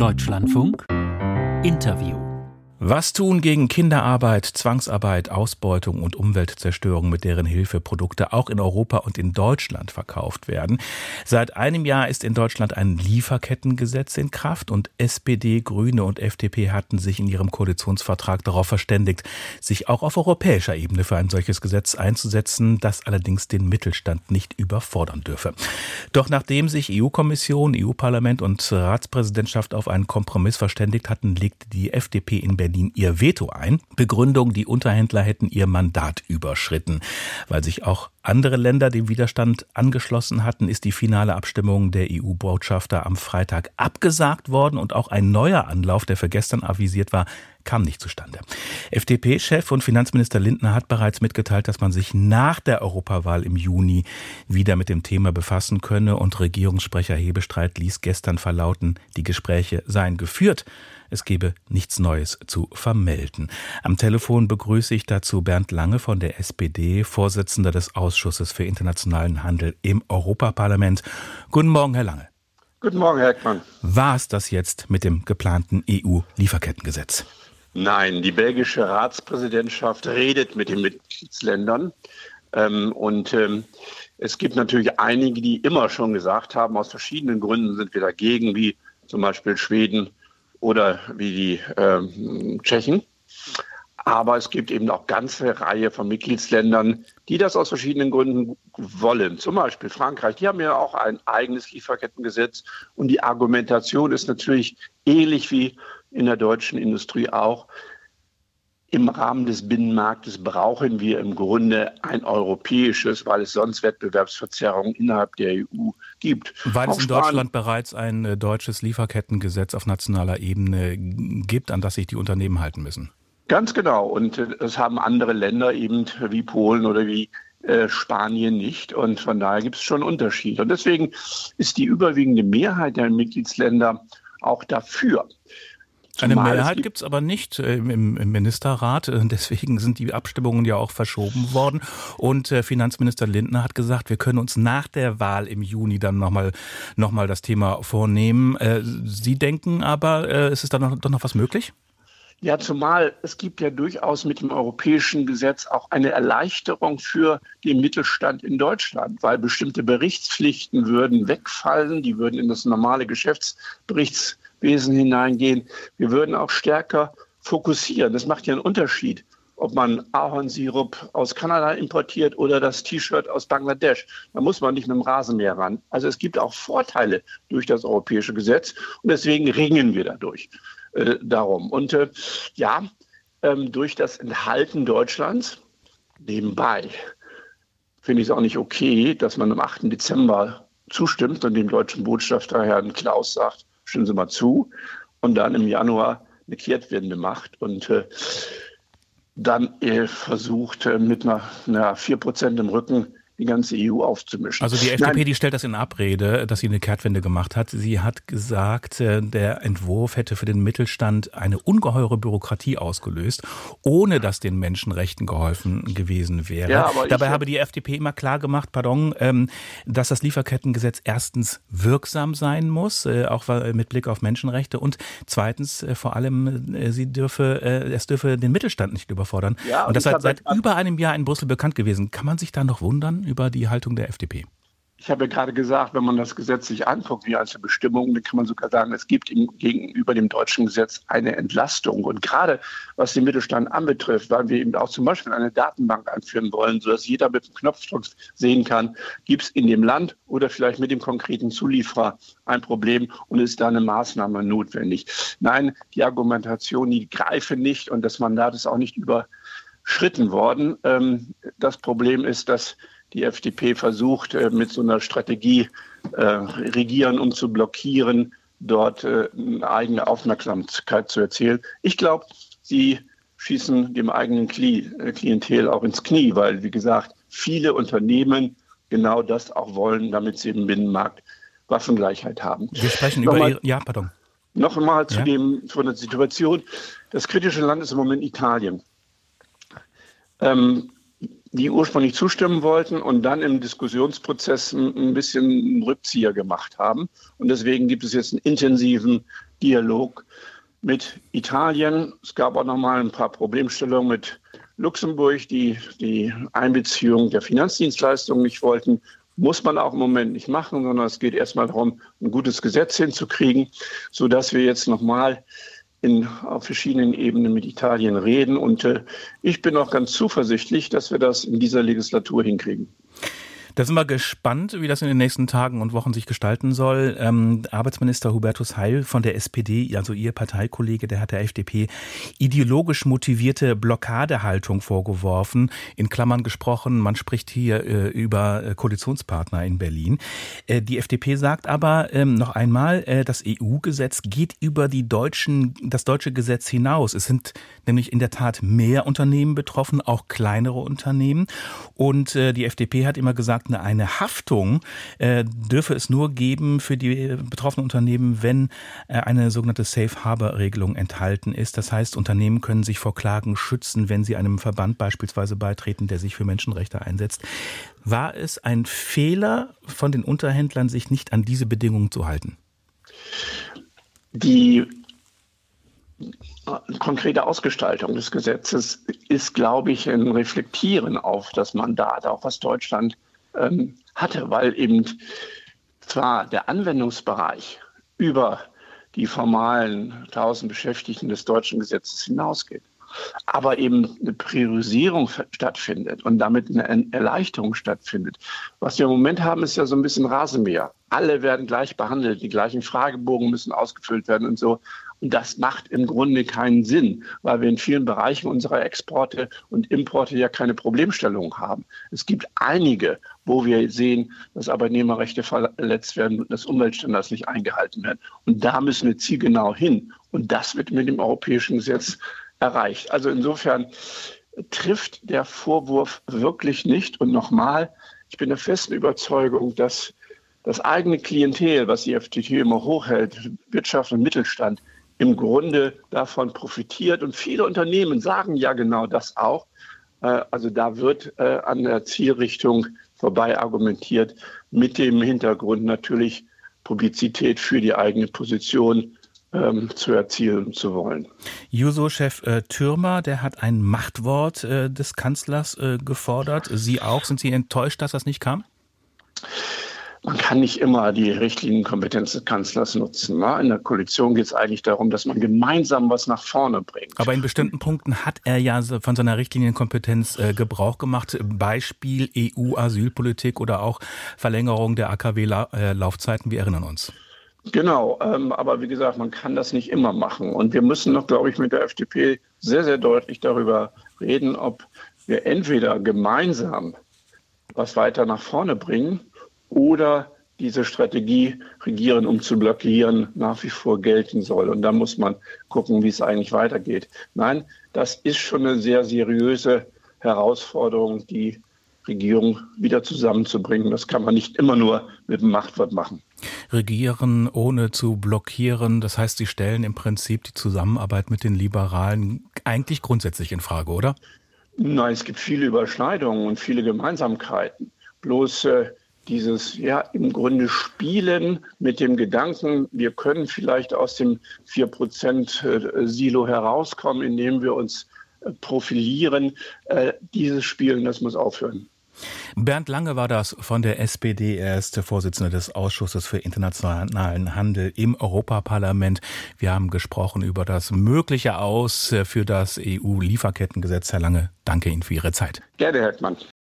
Deutschlandfunk. Interview was tun gegen Kinderarbeit, Zwangsarbeit, Ausbeutung und Umweltzerstörung, mit deren Hilfe Produkte auch in Europa und in Deutschland verkauft werden? Seit einem Jahr ist in Deutschland ein Lieferkettengesetz in Kraft und SPD, Grüne und FDP hatten sich in ihrem Koalitionsvertrag darauf verständigt, sich auch auf europäischer Ebene für ein solches Gesetz einzusetzen, das allerdings den Mittelstand nicht überfordern dürfe. Doch nachdem sich EU-Kommission, EU-Parlament und Ratspräsidentschaft auf einen Kompromiss verständigt hatten, legte die FDP in Berlin Berlin ihr Veto ein. Begründung, die Unterhändler hätten ihr Mandat überschritten. Weil sich auch andere Länder dem Widerstand angeschlossen hatten, ist die finale Abstimmung der EU-Botschafter am Freitag abgesagt worden und auch ein neuer Anlauf, der für gestern avisiert war, kam nicht zustande. FDP-Chef und Finanzminister Lindner hat bereits mitgeteilt, dass man sich nach der Europawahl im Juni wieder mit dem Thema befassen könne und Regierungssprecher Hebestreit ließ gestern verlauten, die Gespräche seien geführt. Es gebe nichts Neues zu vermelden. Am Telefon begrüße ich dazu Bernd Lange von der SPD, Vorsitzender des Ausschusses für internationalen Handel im Europaparlament. Guten Morgen, Herr Lange. Guten Morgen, Herr Eckmann. War es das jetzt mit dem geplanten EU-Lieferkettengesetz? Nein, die belgische Ratspräsidentschaft redet mit den Mitgliedsländern. Ähm, und ähm, es gibt natürlich einige, die immer schon gesagt haben, aus verschiedenen Gründen sind wir dagegen, wie zum Beispiel Schweden oder wie die ähm, Tschechen. Aber es gibt eben auch ganze Reihe von Mitgliedsländern, die das aus verschiedenen Gründen wollen. Zum Beispiel Frankreich, die haben ja auch ein eigenes Lieferkettengesetz. Und die Argumentation ist natürlich ähnlich wie in der deutschen Industrie auch im Rahmen des Binnenmarktes brauchen wir im Grunde ein europäisches, weil es sonst Wettbewerbsverzerrungen innerhalb der EU gibt. Weil Auch es in Deutschland bereits ein äh, deutsches Lieferkettengesetz auf nationaler Ebene gibt, an das sich die Unternehmen halten müssen. Ganz genau. Und äh, das haben andere Länder eben wie Polen oder wie äh, Spanien nicht. Und von daher gibt es schon Unterschiede. Und deswegen ist die überwiegende Mehrheit der Mitgliedsländer auch dafür. Eine Mehrheit gibt es aber nicht äh, im, im, Ministerrat. Deswegen sind die Abstimmungen ja auch verschoben worden. Und Finanzminister Lindner hat gesagt, wir können uns nach der Wahl im Juni dann nochmal noch mal das Thema vornehmen. Sie denken aber, ist es da noch, doch noch was möglich? Ja, zumal es gibt ja durchaus mit dem europäischen Gesetz auch eine Erleichterung für den Mittelstand in Deutschland, weil bestimmte Berichtspflichten würden wegfallen, die würden in das normale Geschäftsberichts Wesen hineingehen. Wir würden auch stärker fokussieren. Das macht ja einen Unterschied, ob man Ahornsirup aus Kanada importiert oder das T-Shirt aus Bangladesch. Da muss man nicht mit dem Rasenmäher ran. Also es gibt auch Vorteile durch das europäische Gesetz und deswegen ringen wir dadurch äh, darum. Und äh, ja, ähm, durch das Enthalten Deutschlands nebenbei finde ich es auch nicht okay, dass man am 8. Dezember zustimmt und dem deutschen Botschafter Herrn Klaus sagt, stimmen Sie mal zu, und dann im Januar eine Kehrtwende macht und äh, dann äh, versucht äh, mit einer, einer 4% im Rücken die ganze EU aufzumischen. Also die FDP, Nein. die stellt das in Abrede, dass sie eine Kehrtwende gemacht hat. Sie hat gesagt, äh, der Entwurf hätte für den Mittelstand eine ungeheure Bürokratie ausgelöst, ohne dass den Menschenrechten geholfen gewesen wäre. Ja, Dabei habe die FDP immer klar gemacht, pardon, ähm, dass das Lieferkettengesetz erstens wirksam sein muss, äh, auch mit Blick auf Menschenrechte und zweitens äh, vor allem, sie dürfe, es dürfe den Mittelstand nicht überfordern. Ja, und, und das ist seit über einem Jahr in Brüssel bekannt gewesen. Kann man sich da noch wundern? Über die Haltung der FDP? Ich habe ja gerade gesagt, wenn man das Gesetz sich anguckt, die einzelnen Bestimmungen, dann kann man sogar sagen, es gibt gegenüber dem deutschen Gesetz eine Entlastung. Und gerade was den Mittelstand anbetrifft, weil wir eben auch zum Beispiel eine Datenbank einführen wollen, sodass jeder mit dem Knopfdruck sehen kann, gibt es in dem Land oder vielleicht mit dem konkreten Zulieferer ein Problem und ist da eine Maßnahme notwendig. Nein, die Argumentation, die greife nicht und das Mandat ist auch nicht überschritten worden. Ähm, das Problem ist, dass die FDP versucht, äh, mit so einer Strategie äh, regieren, um zu blockieren, dort äh, eine eigene Aufmerksamkeit zu erzielen. Ich glaube, sie schießen dem eigenen Klientel auch ins Knie, weil, wie gesagt, viele Unternehmen genau das auch wollen, damit sie im Binnenmarkt Waffengleichheit haben. Wir sprechen Nochmal, über Ihre, ja, pardon. Noch einmal zu ja? dem, von der Situation. Das kritische Land ist im Moment Italien. Ähm, die ursprünglich zustimmen wollten und dann im Diskussionsprozess ein bisschen einen Rückzieher gemacht haben. Und deswegen gibt es jetzt einen intensiven Dialog mit Italien. Es gab auch noch mal ein paar Problemstellungen mit Luxemburg, die die Einbeziehung der Finanzdienstleistungen nicht wollten. Muss man auch im Moment nicht machen, sondern es geht erstmal darum, ein gutes Gesetz hinzukriegen, sodass wir jetzt nochmal in, auf verschiedenen Ebenen mit Italien reden. Und äh, ich bin auch ganz zuversichtlich, dass wir das in dieser Legislatur hinkriegen. Da sind wir gespannt, wie das in den nächsten Tagen und Wochen sich gestalten soll. Ähm, Arbeitsminister Hubertus Heil von der SPD, also Ihr Parteikollege, der hat der FDP ideologisch motivierte Blockadehaltung vorgeworfen. In Klammern gesprochen, man spricht hier äh, über äh, Koalitionspartner in Berlin. Äh, die FDP sagt aber ähm, noch einmal, äh, das EU-Gesetz geht über die deutschen, das deutsche Gesetz hinaus. Es sind nämlich in der Tat mehr Unternehmen betroffen, auch kleinere Unternehmen. Und äh, die FDP hat immer gesagt, sagt, eine Haftung äh, dürfe es nur geben für die betroffenen Unternehmen, wenn äh, eine sogenannte Safe Harbor Regelung enthalten ist. Das heißt, Unternehmen können sich vor Klagen schützen, wenn sie einem Verband beispielsweise beitreten, der sich für Menschenrechte einsetzt. War es ein Fehler von den Unterhändlern, sich nicht an diese Bedingungen zu halten? Die konkrete Ausgestaltung des Gesetzes ist, glaube ich, ein Reflektieren auf das Mandat, auch was Deutschland ähm, hatte, weil eben zwar der Anwendungsbereich über die formalen 1000 Beschäftigten des deutschen Gesetzes hinausgeht, aber eben eine Priorisierung stattfindet und damit eine Erleichterung stattfindet. Was wir im Moment haben, ist ja so ein bisschen Rasenmäher. Alle werden gleich behandelt, die gleichen Fragebogen müssen ausgefüllt werden und so. Und das macht im Grunde keinen Sinn, weil wir in vielen Bereichen unserer Exporte und Importe ja keine Problemstellung haben. Es gibt einige, wo wir sehen, dass Arbeitnehmerrechte verletzt werden und dass Umweltstandards nicht eingehalten werden. Und da müssen wir zielgenau hin. Und das wird mit dem europäischen Gesetz erreicht. Also insofern trifft der Vorwurf wirklich nicht. Und nochmal, ich bin der festen Überzeugung, dass das eigene Klientel, was die FDP immer hochhält, Wirtschaft und Mittelstand, im Grunde davon profitiert. Und viele Unternehmen sagen ja genau das auch. Äh, also da wird äh, an der Zielrichtung vorbei argumentiert, mit dem Hintergrund natürlich Publizität für die eigene Position ähm, zu erzielen zu wollen. Juso-Chef äh, Türmer, der hat ein Machtwort äh, des Kanzlers gefordert. Sie auch? Sind Sie enttäuscht, dass das nicht kam? Man kann nicht immer die Richtlinienkompetenz des Kanzlers nutzen. Ne? In der Koalition geht es eigentlich darum, dass man gemeinsam was nach vorne bringt. Aber in bestimmten Punkten hat er ja von seiner Richtlinienkompetenz äh, Gebrauch gemacht. Beispiel EU-Asylpolitik oder auch Verlängerung der AKW-Laufzeiten. Wir erinnern uns. Genau, ähm, aber wie gesagt, man kann das nicht immer machen. Und wir müssen noch, glaube ich, mit der FDP sehr, sehr deutlich darüber reden, ob wir entweder gemeinsam was weiter nach vorne bringen oder diese Strategie, Regieren um zu blockieren, nach wie vor gelten soll. Und da muss man gucken, wie es eigentlich weitergeht. Nein, das ist schon eine sehr seriöse Herausforderung, die Regierung wieder zusammenzubringen. Das kann man nicht immer nur mit dem Machtwort machen. Regieren ohne zu blockieren, das heißt, Sie stellen im Prinzip die Zusammenarbeit mit den Liberalen eigentlich grundsätzlich in Frage, oder? Nein, es gibt viele Überschneidungen und viele Gemeinsamkeiten. Bloß äh, dieses ja im Grunde Spielen mit dem Gedanken, wir können vielleicht aus dem 4%-Silo äh, herauskommen, indem wir uns äh, profilieren. Äh, dieses Spielen, das muss aufhören. Bernd Lange war das von der SPD. Er ist der Vorsitzende des Ausschusses für internationalen Handel im Europaparlament. Wir haben gesprochen über das mögliche Aus für das EU-Lieferkettengesetz. Herr Lange, danke Ihnen für Ihre Zeit. Gerne, Herr Hetmann.